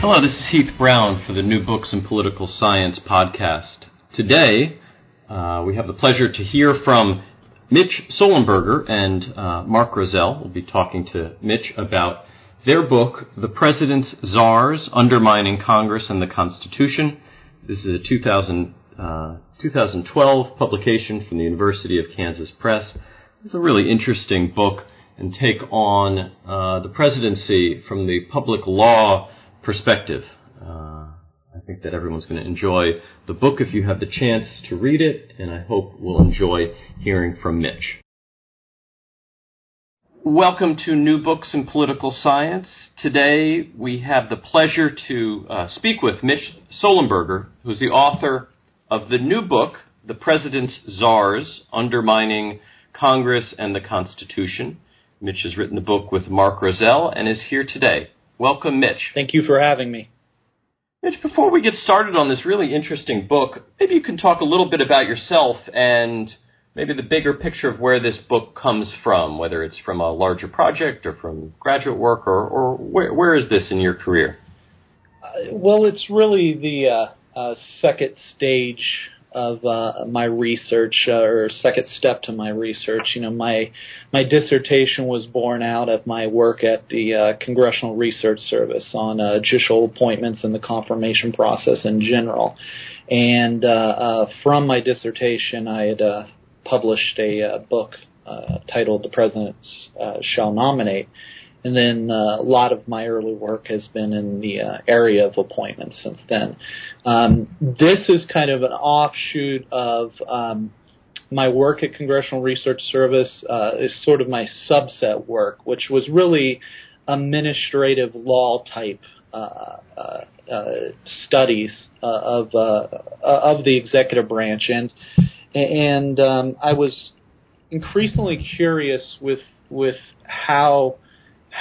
Hello, this is Heath Brown for the New Books in Political Science podcast. Today, uh, we have the pleasure to hear from Mitch Sollenberger and uh, Mark Rozell. We'll be talking to Mitch about their book, The President's Czars Undermining Congress and the Constitution. This is a 2000, uh, 2012 publication from the University of Kansas Press. It's a really interesting book and take on uh, the presidency from the public law perspective. Uh, I think that everyone's going to enjoy the book if you have the chance to read it, and I hope we'll enjoy hearing from Mitch. Welcome to New Books in Political Science. Today we have the pleasure to uh, speak with Mitch Sollenberger, who's the author of the new book, The President's Czars Undermining Congress and the Constitution. Mitch has written the book with Mark Rozell and is here today. Welcome, Mitch. Thank you for having me. Mitch, before we get started on this really interesting book, maybe you can talk a little bit about yourself and maybe the bigger picture of where this book comes from, whether it's from a larger project or from graduate work, or, or where, where is this in your career? Uh, well, it's really the uh, uh, second stage of uh, my research uh, or second step to my research. You know, my my dissertation was born out of my work at the uh, Congressional Research Service on uh, judicial appointments and the confirmation process in general. And uh, uh, from my dissertation, I had published a book titled "The President Shall Nominate." And then uh, a lot of my early work has been in the uh, area of appointments since then. Um, this is kind of an offshoot of um, my work at Congressional Research Service. Uh, is sort of my subset work, which was really administrative law type uh, uh, uh, studies of of the executive branch, and and um, I was increasingly curious with with how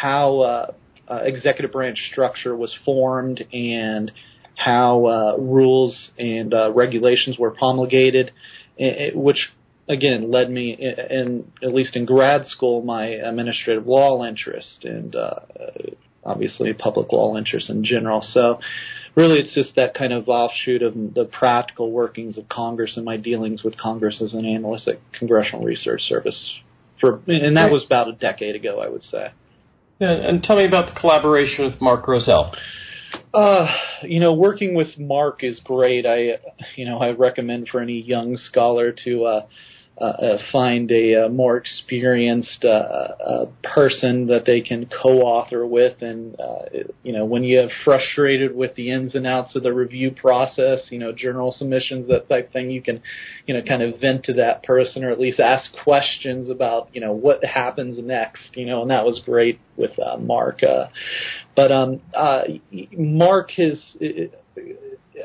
how uh, uh, executive branch structure was formed and how uh, rules and uh, regulations were promulgated, which again led me in, in, at least in grad school my administrative law interest and uh, obviously public law interest in general. So really it's just that kind of offshoot of the practical workings of Congress and my dealings with Congress as an analyst at Congressional Research Service. For and that was about a decade ago, I would say. Yeah, and tell me about the collaboration with Mark Rozell. Uh, you know, working with Mark is great. I, you know, I recommend for any young scholar to uh, uh, uh, find a, uh, more experienced uh, uh, person that they can co-author with, and uh, you know, when you have frustrated with the ins and outs of the review process, you know, journal submissions, that type thing, you can, you know, kind of vent to that person, or at least ask questions about, you know, what happens next, you know, and that was great with Mark. Uh, but um, uh, Mark has.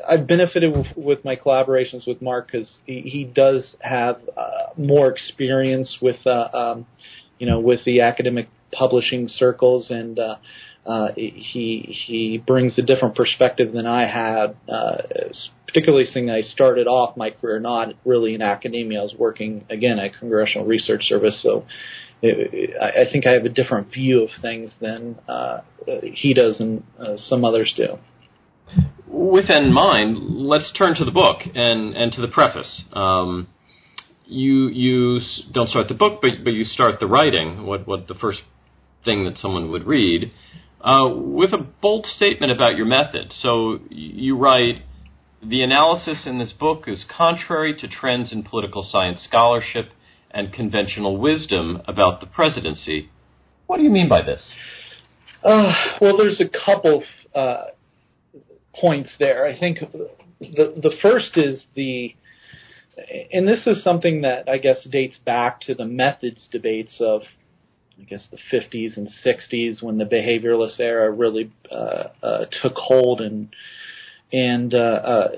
I've benefited with, my collaborations with Mark because he, he does have uh, more experience with, uh, um, you know, with the academic publishing circles, and uh, uh, he he brings a different perspective than I had. Uh, particularly, seeing I started off my career not really in academia, I was working again at Congressional Research Service, so. I think I have a different view of things than uh, he does and uh, some others do with that in mind, let's turn to the book and, and to the preface. Um, you you don't start the book, but but you start the writing. What what the first thing that someone would read uh, with a bold statement about your method. So you write. The analysis in this book is contrary to trends in political science scholarship and conventional wisdom about the presidency. What do you mean by this? Uh, well, there's a couple uh, points there. I think the the first is the and this is something that I guess dates back to the methods debates of I guess the 50s and 60s when the behavioralist era really uh, uh, took hold and and uh, uh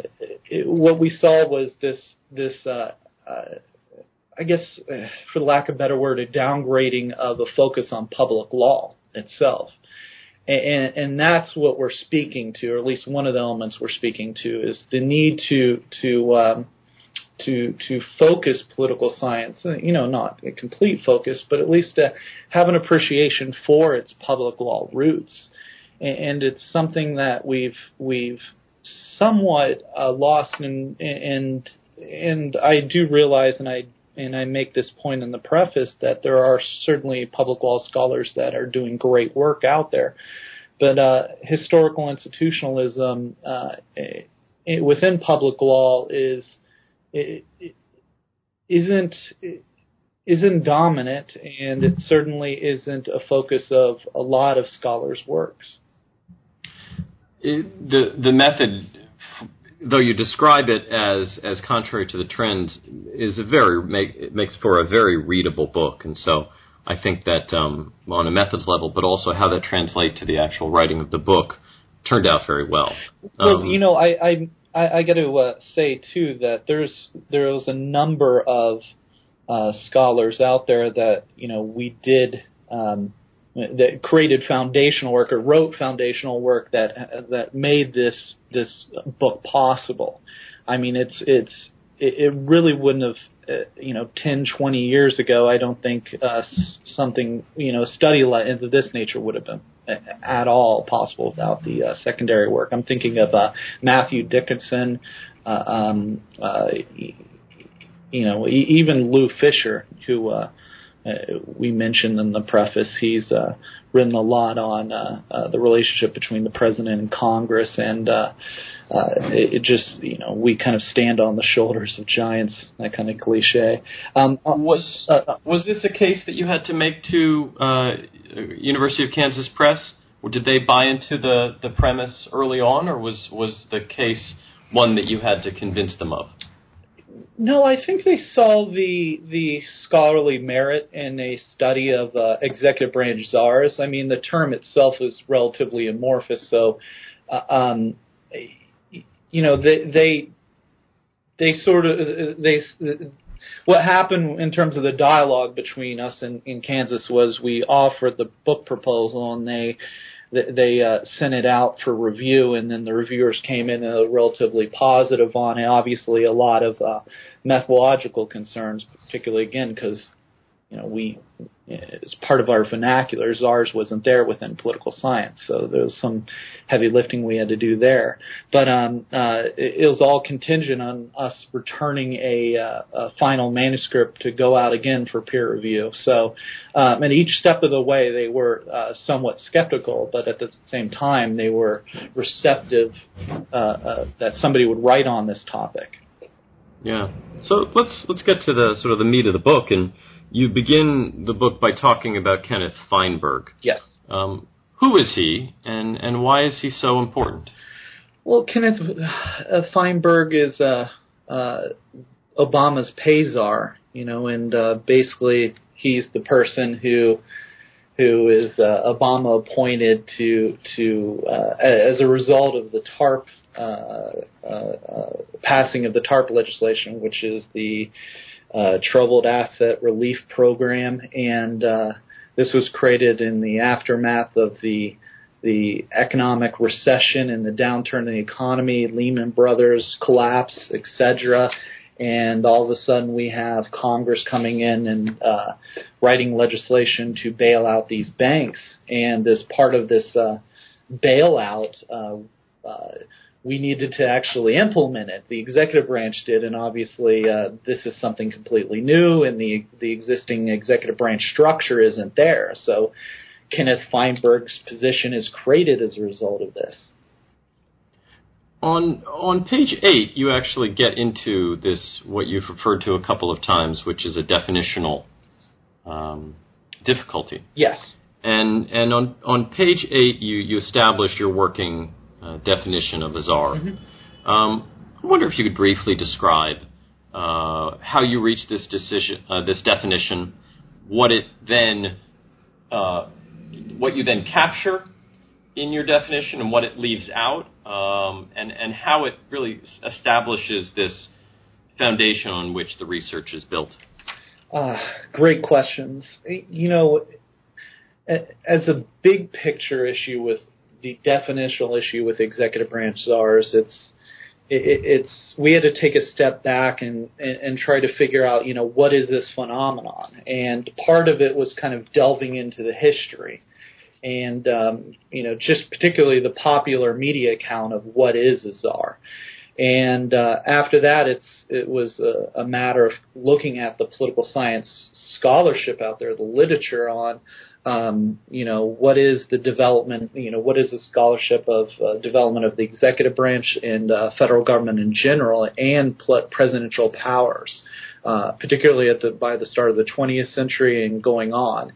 it, what we saw was this this uh, uh, I guess for lack of a better word a downgrading of a focus on public law itself and, and that's what we're speaking to, or at least one of the elements we're speaking to, is the need to to um, to to focus political science. You know, not a complete focus, but at least to have an appreciation for its public law roots. and it's something that we've we've somewhat uh, lost and and and I do realize and I and I make this point in the preface that there are certainly public law scholars that are doing great work out there, but uh, historical institutionalism uh, it, within public law is it, it isn't isn't dominant, and it certainly isn't a focus of a lot of scholars' works. It, the the method though you describe it as as contrary to the trends, is a very make, it makes for a very readable book, and so I think that um, on a methods level, but also how that translates to the actual writing of the book, turned out very well. Well, um, you know, I I I, got to uh, say too that there's there's a number of uh, scholars out there that you know we did. Um, that created foundational work or wrote foundational work that that made this this book possible. I mean, it's it's it, really wouldn't have uh, you know 10 20 years ago i don't think uh, something you know a study of this nature would have been uh, at all possible without the uh, secondary work i'm thinking of uh, matthew dickinson uh, um, you know even lou fisher who uh, uh, we mentioned in the preface, he's uh, written a lot on uh, uh, the relationship between the president and Congress, and uh, uh, it, it just you know we kind of stand on the shoulders of giants, that kind of cliche. Um, was uh, was this a case that you had to make to uh, University of Kansas Press? Or did they buy into the, the premise early on, or was was the case one that you had to convince them of? No, I think they saw the the scholarly merit in a study of uh, executive branch czars. I mean, the term itself is relatively amorphous, so uh, um, you know they they they sort of they what happened in terms of the dialogue between us and in Kansas was we offered the book proposal and they they uh, sent it out for review, and then the reviewers came in uh, relatively positive on it. Obviously, a lot of uh, methodological concerns, particularly again because you know we as part of our vernacular, ours wasn't there within political science, so there was some heavy lifting we had to do there. But um, uh, it, it was all contingent on us returning a, uh, a, final manuscript to go out again for peer review. So, um, and each step of the way, they were uh, somewhat skeptical, but at the same time, they were receptive uh, uh, that somebody would write on this topic. Yeah. So let's let's get to the sort of the meat of the book and you begin the book by talking about Kenneth Feinberg. Yes. Um, who is he, and and why is he so important? Well, Kenneth uh, Feinberg is uh, uh, Obama's pay czar, you know, and uh, basically he's the person who who is uh, Obama appointed to to uh, as a result of the TARP passing of the TARP legislation, which is the uh, troubled asset relief program, and uh, this was created in the aftermath of the the economic recession and the downturn in the economy, Lehman Brothers collapse, etc. And all of a sudden, we have Congress coming in and uh, writing legislation to bail out these banks. And as part of this uh, bailout, uh, uh we needed to actually implement it. The executive branch did, and obviously uh, this is something completely new, and the the existing executive branch structure isn't there. So Kenneth Feinberg's position is created as a result of this. On on page eight, you actually get into this what you've referred to a couple of times, which is a definitional um, difficulty. Yes. And and on on page eight, you you establish your working uh, definition of a czar. Mm-hmm. Um, I wonder if you could briefly describe uh, how you reached this decision, uh, this definition, what it then, uh, what you then capture in your definition, and what it leaves out, um, and and how it really establishes this foundation on which the research is built. Uh, great questions. You know, as a big picture issue with the definitional issue with executive branch czars. It's it, it's we had to take a step back and, and and try to figure out you know what is this phenomenon, and part of it was kind of delving into the history. and um, you know just particularly the popular media account of what is a czar. And uh, after that, it's it was a, a matter of looking at the political science scholarship out there, the literature on um, you know, what is the development, you know, what is the scholarship of uh, development of the executive branch and uh, federal government in general and pl- presidential powers, uh, particularly at the, by the start of the 20th century and going on.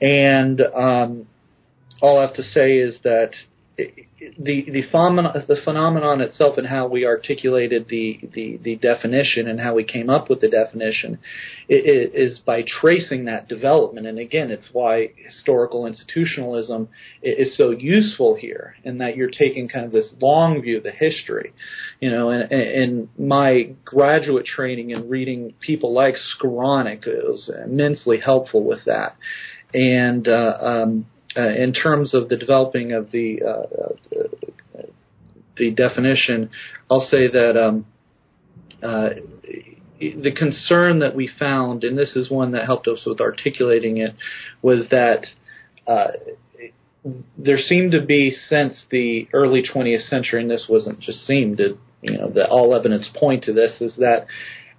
And um, all I have to say is that the the, phenomena, the phenomenon itself and how we articulated the, the, the definition and how we came up with the definition is by tracing that development. And again, it's why historical institutionalism is so useful here, in that you're taking kind of this long view of the history. You know, and, and my graduate training in reading people like Skowronek was immensely helpful with that. And uh, um, in terms of the developing of the uh, uh, the definition, I'll say that um, uh, the concern that we found, and this is one that helped us with articulating it, was that uh, there seemed to be since the early 20th century, and this wasn't just seemed, to, you know, that all evidence point to this, is that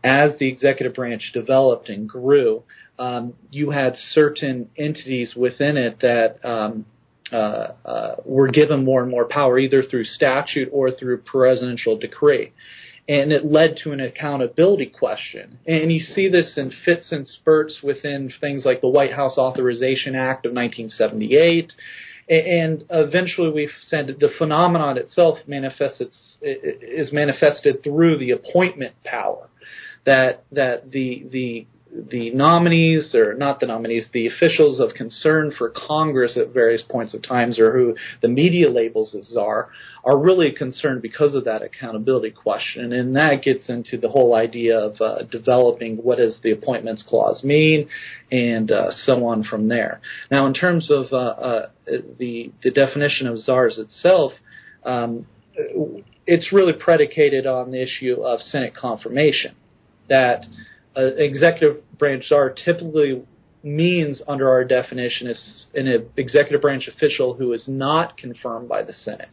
as the executive branch developed and grew, um, you had certain entities within it that um, uh, uh, were given more and more power, either through statute or through presidential decree. And it led to an accountability question. And you see this in fits and spurts within things like the White House Authorization Act of 1978. And eventually we've said the phenomenon itself manifests is manifested through the appointment power that that the the the nominees, or not the nominees, the officials of concern for Congress at various points of times, or who the media labels as czar, are really concerned because of that accountability question. And that gets into the whole idea of uh, developing what does the appointments clause mean, and uh, so on from there. Now, in terms of uh, uh the the definition of czars itself. Um, it's really predicated on the issue of Senate confirmation that uh, executive branch czar typically means, under our definition, is an executive branch official who is not confirmed by the Senate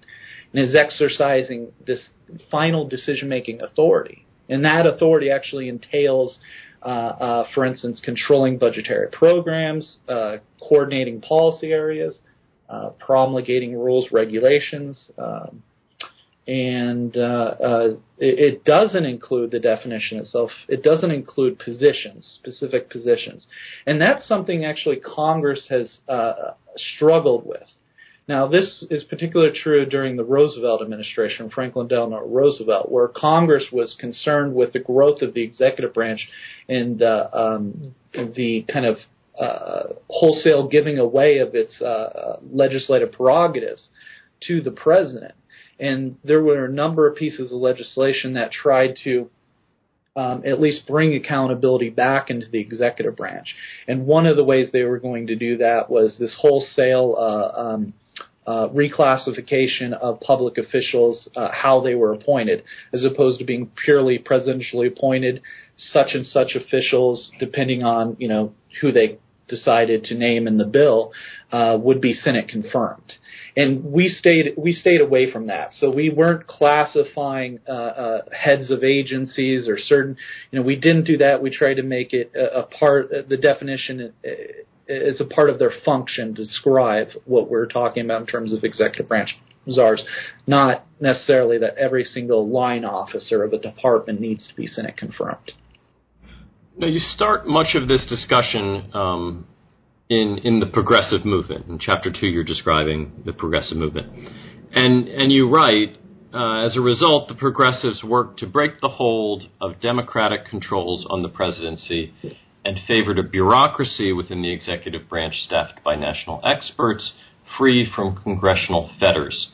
and is exercising this final decision making authority. And that authority actually entails, uh, uh, for instance, controlling budgetary programs, uh, coordinating policy areas, uh, promulgating rules, regulations, um, and uh, uh, it, it, doesn't include the definition itself. It doesn't include positions, specific positions, and that's something actually Congress has uh, struggled with. Now, this is particularly true during the Roosevelt administration, Franklin Delano Roosevelt, where Congress was concerned with the growth of the executive branch and uh, um, the kind of uh, wholesale giving away of its uh, legislative prerogatives to the president and there were a number of pieces of legislation that tried to um, at least bring accountability back into the executive branch. And one of the ways they were going to do that was this wholesale uh, um, uh, reclassification of public officials, uh, how they were appointed, as opposed to being purely presidentially appointed, such and such officials, depending on you know who they decided to name in the bill, uh, would be Senate confirmed and we stayed we stayed away from that. So we weren't classifying uh, uh, heads of agencies or certain. You know, we didn't do that. We tried to make it a, a part. The definition is a part of their function to describe what we're talking about in terms of executive branch czars, not necessarily that every single line officer of a department needs to be Senate confirmed. Now, you start much of this discussion um, in in the progressive movement. In chapter two, you're describing the progressive movement, and and you write. Uh, as a result, the progressives worked to break the hold of democratic controls on the presidency and favored a bureaucracy within the executive branch staffed by national experts, free from congressional fetters.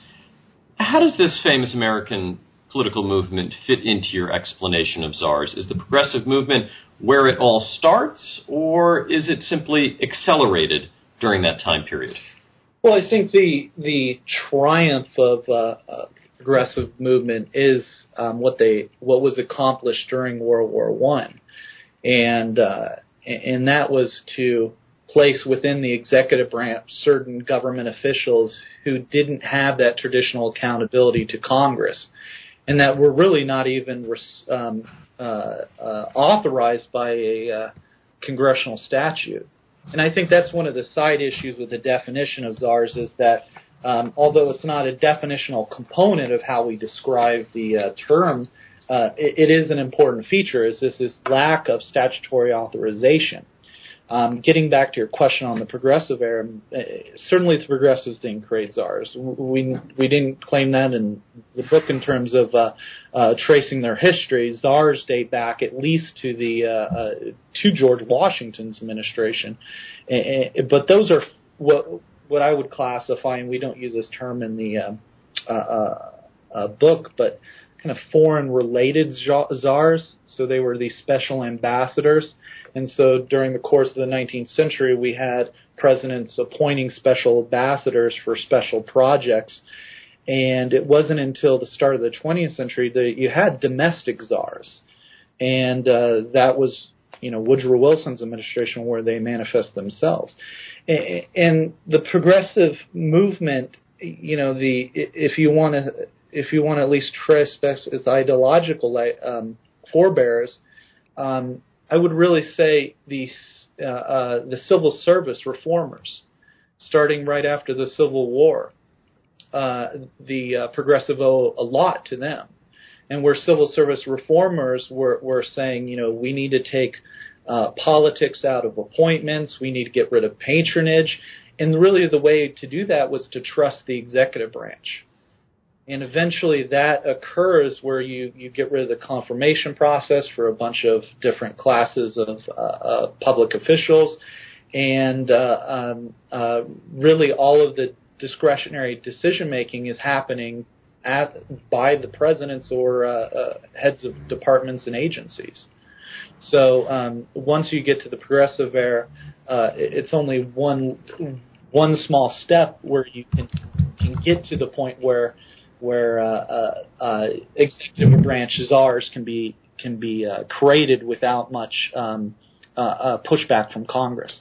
How does this famous American political movement fit into your explanation of czars? Is the progressive movement where it all starts, or is it simply accelerated during that time period? Well, I think the the triumph of uh, uh, progressive movement is um, what they what was accomplished during World War One, and uh, and that was to place within the executive branch certain government officials who didn't have that traditional accountability to Congress, and that were really not even um, uh, uh, authorized by a uh, congressional statute. And I think that's one of the side issues with the definition of czars is that um, although it's not a definitional component of how we describe the uh, term, uh, it, it is an important feature. Is this is lack of statutory authorization. Um, getting back to your question on the progressive era, uh, certainly the progressives didn't create czars. We we didn't claim that in the book in terms of uh, uh, tracing their history. Czars date back at least to the uh, uh, to George Washington's administration, but those are what what I would classify, and we don't use this term in the uh, book, but kind of foreign related czars. So they were these special ambassadors. And so during the course of the 19th century, we had presidents appointing special ambassadors for special projects. And it wasn't until the start of the 20th century that you had domestic czars. And uh, that was, you know, Woodrow Wilson's administration where they manifest themselves. And the progressive movement, you know, the if you want to if you want to at least trace its ideological um, forebears, um, I would really say the uh, uh, the civil service reformers, starting right after the Civil War. Uh, the uh, progressive owe a lot to them, and where civil service reformers were, were saying, you know, we need to take uh, politics out of appointments, we need to get rid of patronage, and really the way to do that was to trust the executive branch and eventually that occurs where you, you get rid of the confirmation process for a bunch of different classes of uh, uh, public officials, and uh, um, uh, really all of the discretionary decision making is happening at by the presidents or uh, uh, heads of departments and agencies. So um, once you get to the progressive era, it's only one one small step where you can can get to the point where where uh, uh, uh, executive branch czars can be can be uh, created without much um, pushback from Congress.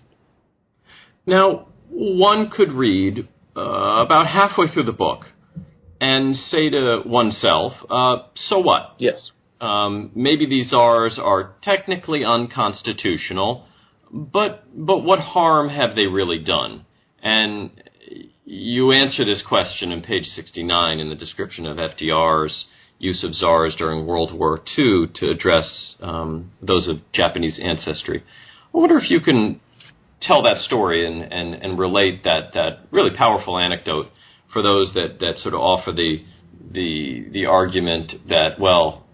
Now, one could read about halfway through the book and say to oneself, "So what?" Yes. Um, maybe these czars are technically unconstitutional, but but what harm have they really done? And you answer this question in page 69 in the description of FDR's use of czars during World War II to address um, those of Japanese ancestry. I wonder if you can tell that story and, and, and relate that, that really powerful anecdote for those that, that sort of offer the, the, the argument that, well,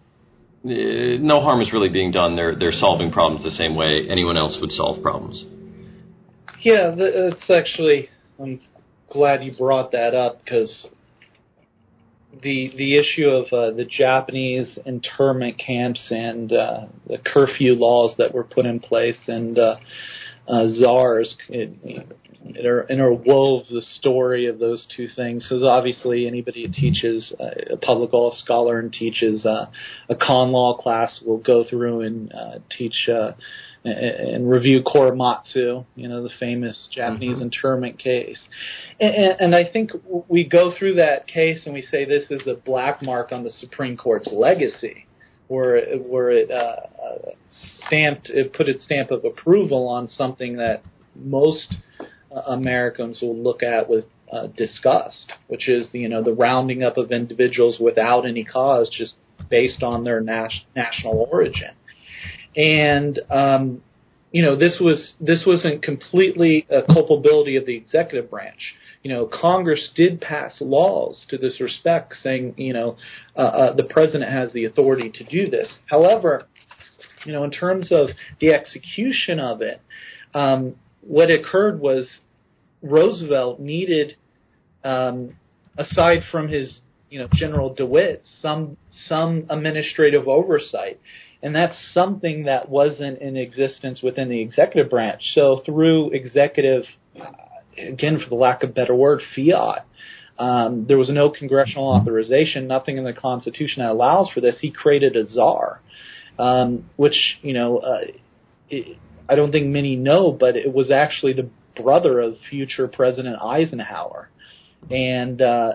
eh, no harm is really being done. They're, they're solving problems the same way anyone else would solve problems. Yeah, it's actually um, glad you brought that up because the the issue of uh, the Japanese internment camps and uh, the curfew laws that were put in place and uh, uh, czars it, it interwove the story of those two things. Because obviously, anybody who teaches uh, a public law scholar and teaches uh, a con law class will go through and uh, teach. Uh, and review Korematsu, you know, the famous Japanese mm-hmm. internment case. And, and, I think we go through that case and we say this is a black mark on the Supreme Court's legacy, where it, where it uh, uh, stamped, it put its stamp of approval on something that most uh, Americans will look at with uh, disgust, which is you know the rounding up of individuals without any cause, just based on their nas- national origin and um, you know this was this wasn't completely a culpability of the executive branch. You know, Congress did pass laws to this respect, saying you know uh, uh, the president has the authority to do this. However, you know, in terms of the execution of it, um, what occurred was Roosevelt needed, um, aside from his you know General DeWitt, some some administrative oversight and that's something that wasn't in existence within the executive branch. So through executive, again, for the lack of better word, fiat, um, there was no congressional authorization, nothing in the Constitution that allows for this. He created a czar, um, which you know, uh, it, I don't think many know, but it was actually the brother of future President Eisenhower, and uh,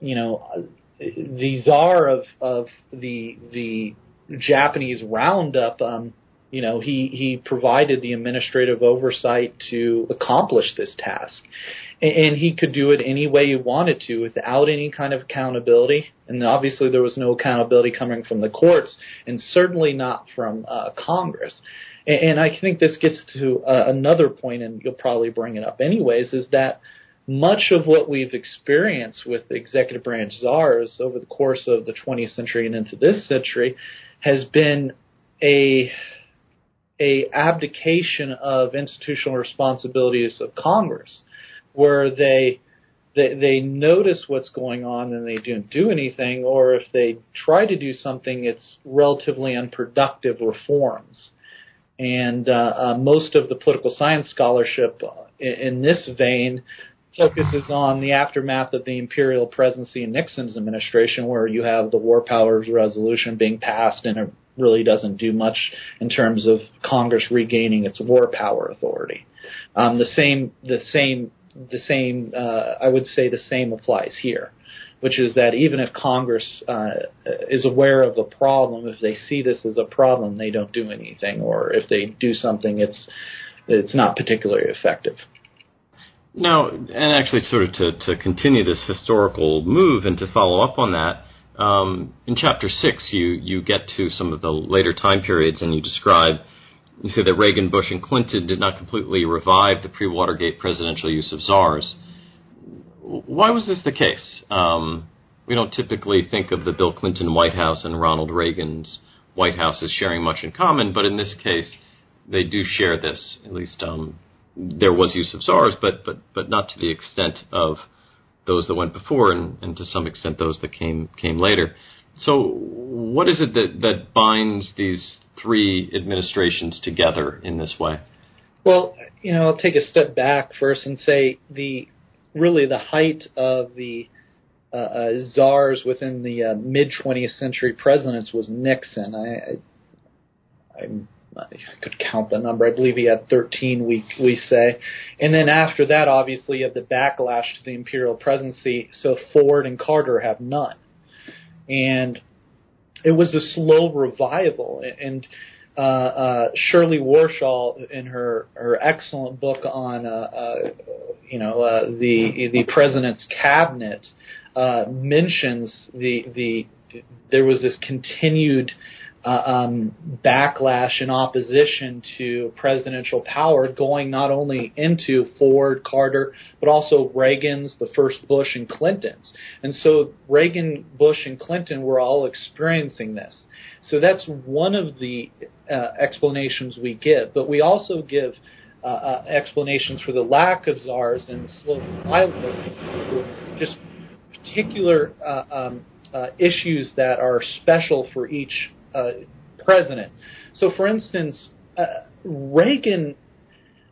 you know, the czar of of the the Japanese roundup. Um, you know, he he provided the administrative oversight to accomplish this task, and he could do it any way he wanted to without any kind of accountability. And obviously, there was no accountability coming from the courts, and certainly not from uh, Congress. And, and I think this gets to uh, another point, and you'll probably bring it up anyways, is that much of what we've experienced with executive branch czars over the course of the 20th century and into this century has been a a abdication of institutional responsibilities of Congress, where they they, they notice what's going on and they don't do anything, or if they try to do something, it's relatively unproductive reforms. And uh, uh, most of the political science scholarship in, in this vein focuses on the aftermath of the imperial presidency in Nixon's administration, where you have the War Powers Resolution being passed and really doesn't do much in terms of Congress regaining its war power authority. Um, the same, the same, the same. Uh, I would say the same applies here, which is that even if Congress uh, is aware of a problem, if they see this as a problem, they don't do anything, or if they do something, it's it's not particularly effective. Now, and actually, sort of to, to continue this historical move and to follow up on that, um, in chapter six, you you get to some of the later time periods, and you describe. You say that Reagan, Bush, and Clinton did not completely revive the pre-Watergate presidential use of czars. Why was this the case? Um, we don't typically think of the Bill Clinton White House and Ronald Reagan's White House as sharing much in common, but in this case, they do share this. At least um, there was use of czars, but but but not to the extent of those that went before, and, and to some extent those that came came later. So, what is it that that binds these three administrations together in this way? Well, you know, I'll take a step back first and say the really the height of the uh, uh, czars within the uh, mid 20th century presidents was Nixon. I, I, I'm I could count the number. I believe he had 13, we we say, and then after that, obviously, you have the backlash to the imperial presidency. So Ford and Carter have none, and it was a slow revival. And uh, uh, Shirley Warshaw, in her her excellent book on uh, uh, you know uh, the the president's cabinet, uh, mentions the the there was this continued uh, um, backlash and opposition to presidential power going not only into Ford, Carter, but also Reagan's, the first Bush, and Clinton's. And so Reagan, Bush, and Clinton were all experiencing this. So that's one of the uh, explanations we give. But we also give uh, uh explanations for the lack of czars and the slow revival, just particular uh, um, uh, issues that are special for each uh, president. So, for instance, uh, Reagan,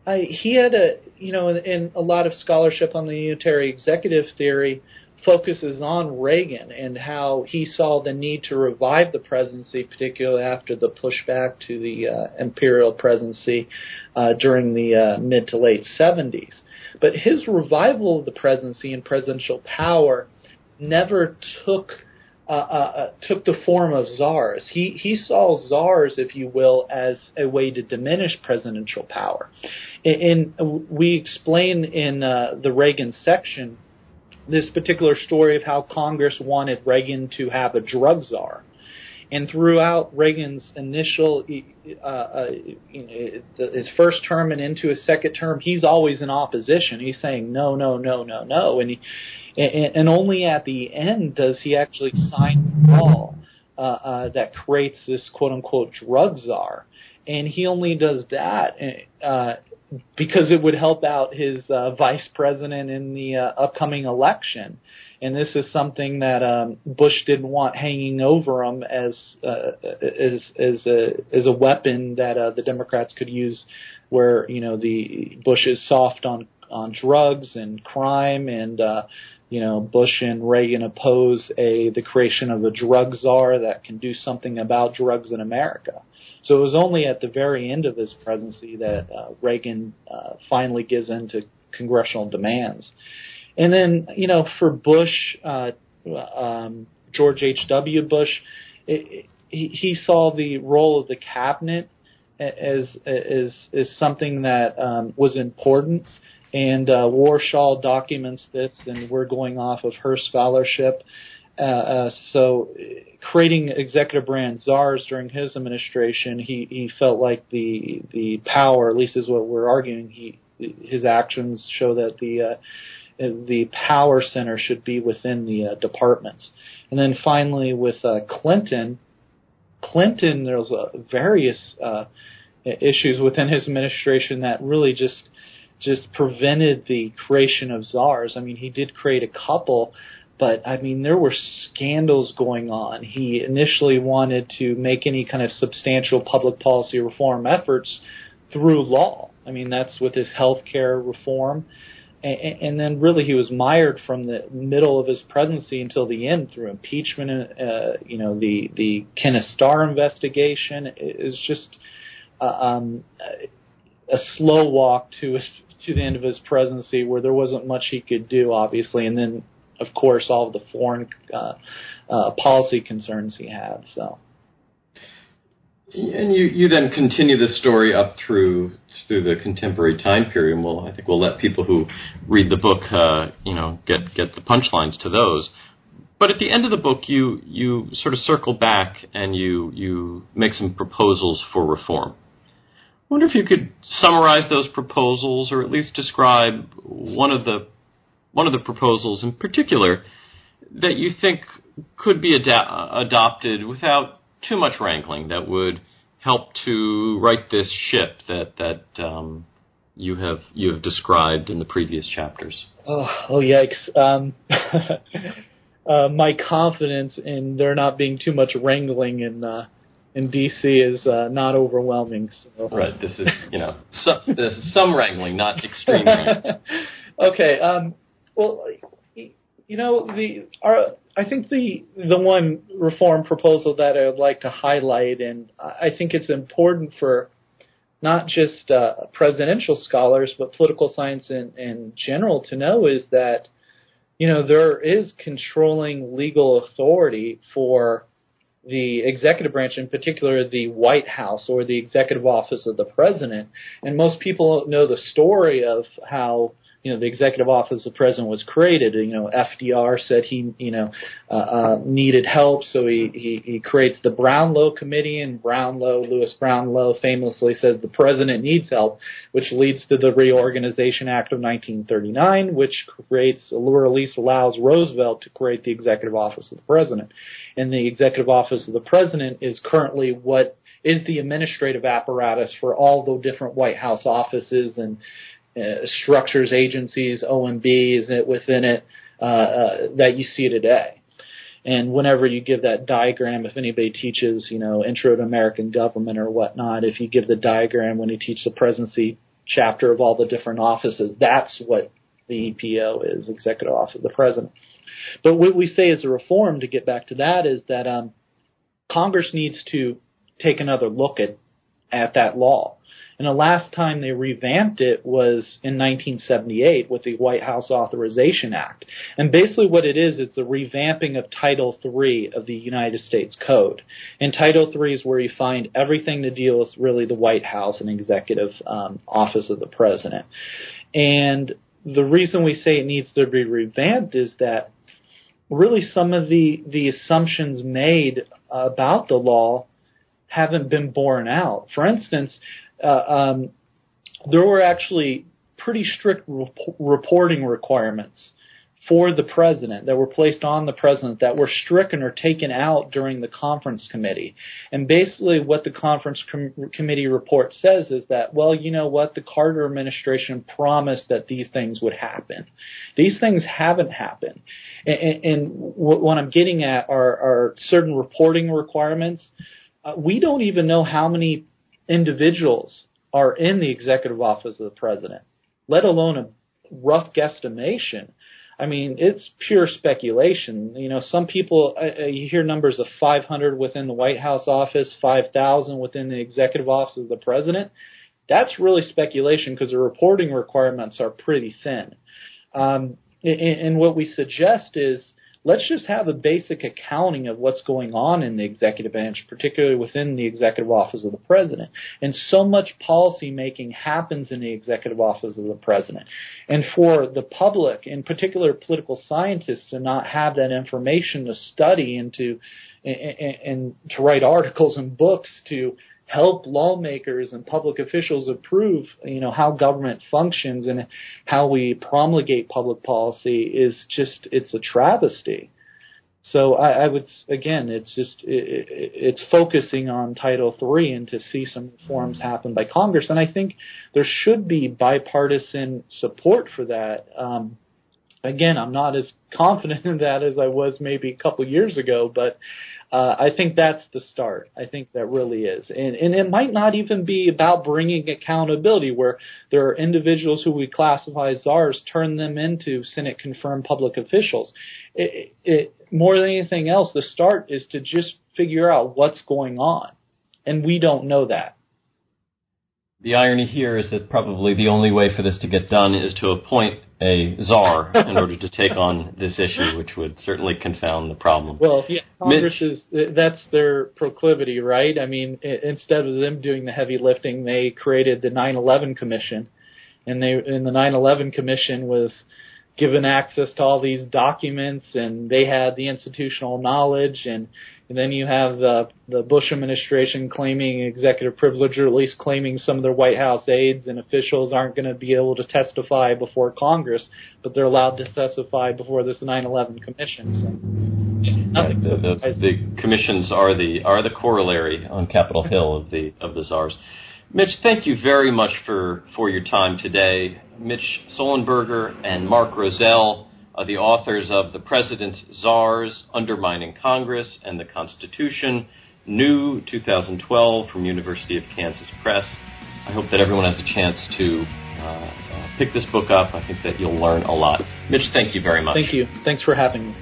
I, he had a you know, in, in a lot of scholarship on the unitary executive theory focuses on Reagan and how he saw the need to revive the presidency, particularly after the pushback to the uh, imperial presidency uh, during the uh, mid to late 70s. But his revival of the presidency and presidential power never took uh, uh, uh, took the form of czars. He he saw czars, if you will, as a way to diminish presidential power. And, we explain in uh, the Reagan section this particular story of how Congress wanted Reagan to have a drug czar. And throughout Reagan's initial, uh, uh, his first term and into his second term, he's always in opposition. He's saying no, no, no, no, no, and he, and, and only at the end does he actually sign the law uh, uh, that creates this quote unquote drug czar, and he only does that uh, because it would help out his uh, vice president in the uh, upcoming election. And this is something that um, Bush didn't want hanging over him as uh, as as a as a weapon that uh, the Democrats could use, where you know the Bush is soft on on drugs and crime and uh, you know, Bush and Reagan oppose a the creation of a drug czar that can do something about drugs in America. So it was only at the very end of his presidency that uh, Reagan uh, finally gives in to congressional demands. And then, you know, for Bush, uh, um, George H.W. Bush, it, he, he saw the role of the cabinet as as as something that um, was important. And uh, documents this, and we're going off of her scholarship. Uh, uh, so, creating executive branch czars during his administration, he, he felt like the the power, at least is what we're arguing. He his actions show that the uh, the power center should be within the uh, departments. And then finally, with uh, Clinton, Clinton, there was uh, various uh, issues within his administration that really just just prevented the creation of czars. I mean, he did create a couple, but I mean, there were scandals going on. He initially wanted to make any kind of substantial public policy reform efforts through law. I mean, that's with his health care reform and, then really he was mired from the middle of his presidency until the end through impeachment. Uh, you know, the the Kenneth Starr investigation is just uh, um, a slow walk to his to the end of his presidency, where there wasn't much he could do, obviously, and then of course all of the foreign uh, uh, policy concerns he had. So. And you, you then continue the story up through through the contemporary time period. And we'll, I think we'll let people who read the book, uh, you know, get get the punchlines to those. But at the end of the book, you you sort of circle back and you you make some proposals for reform. Wonder if you could summarize those proposals, or at least describe one of the one of the proposals in particular that you think could be ad- adopted without too much wrangling that would help to right this ship that that um, you have you have described in the previous chapters? Oh, oh yikes! Um, uh, my confidence in there not being too much wrangling in uh, in DC is uh, not overwhelming. So. Right. This is you know some, this is some wrangling, not extreme. Wrangling. okay. Um, well, you know the our I think the the one reform proposal that I would like to highlight, and I think it's important for not just uh, presidential scholars but political science in, in general to know, is that you know there is controlling legal authority for the executive branch, in particular the White House or the executive office of the president. And most people know the story of how you know the executive office of the president was created. You know, FDR said he you know uh, uh, needed help, so he, he he creates the Brownlow Committee, and Brownlow Louis Brownlow famously says the president needs help, which leads to the Reorganization Act of 1939, which creates or at least allows Roosevelt to create the executive office of the president, and the executive office of the president is currently what is the administrative apparatus for all the different White House offices and structures, agencies, OMBs within it uh, uh, that you see today. And whenever you give that diagram, if anybody teaches, you know, Intro to American Government or whatnot, if you give the diagram when you teach the presidency chapter of all the different offices, that's what the EPO is, Executive Office of the President. But what we say as a reform, to get back to that, is that um, Congress needs to take another look at at that law. And the last time they revamped it was in 1978 with the White House Authorization Act. And basically what it is, it's a revamping of Title III of the United States Code. And Title III is where you find everything to deal with really the White House and executive um, office of the president. And the reason we say it needs to be revamped is that really some of the, the assumptions made about the law haven't been borne out. For instance, uh, um, there were actually pretty strict rep- reporting requirements for the president that were placed on the president that were stricken or taken out during the conference committee. And basically, what the conference com- committee report says is that, well, you know what, the Carter administration promised that these things would happen. These things haven't happened. And, and what I'm getting at are, are certain reporting requirements. Uh, we don't even know how many individuals are in the executive office of the president, let alone a rough guesstimation I mean, it's pure speculation. You know, some people, uh, uh you hear numbers of 500 within the White House office, 5,000 within the executive office of the president. That's really speculation because the reporting requirements are pretty thin. Um, and, and what we suggest is let's just have a basic accounting of what's going on in the executive branch, particularly within the executive office of the president. And so much policy making happens in the executive office of the president. And for the public, in particular political scientists, to not have that information to study and to and, and to write articles and books to help lawmakers and public officials approve, you know, how government functions and how we promulgate public policy is just, it's a travesty. So I, I would, again, it's just, it, it's focusing on Title III and to see some reforms happen by Congress. And I think there should be bipartisan support for that. Um, again, I'm not as confident in that as I was maybe a couple years ago, but uh, I think that's the start. I think that really is. And, and it might not even be about bringing accountability where there are individuals who we classify as czars, turn them into Senate confirmed public officials. It, it, more than anything else, the start is to just figure out what's going on. And we don't know that. The irony here is that probably the only way for this to get done is to appoint a czar in order to take on this issue, which would certainly confound the problem. Well, yeah, Congress Mitch, is that's their proclivity, right? I mean, instead of them doing the heavy lifting, they created the 9/11 Commission, and they and the 9/11 Commission was given access to all these documents and they had the institutional knowledge and, and then you have the the Bush administration claiming executive privilege or at least claiming some of their White House aides and officials aren't going to be able to testify before Congress, but they're allowed to testify before this 9/11 commission. So right, the, the, the, commissions are the are the corollary on Capitol Hill of the of the czars. Mitch, thank you very much for, for your time today. Mitch Sollenberger and Mark Rozell are the authors of The President's Czars, Undermining Congress and the Constitution, new 2012 from University of Kansas Press. I hope that everyone has a chance to uh, uh, pick this book up. I think that you'll learn a lot. Mitch, thank you very much. Thank you. Thanks for having me.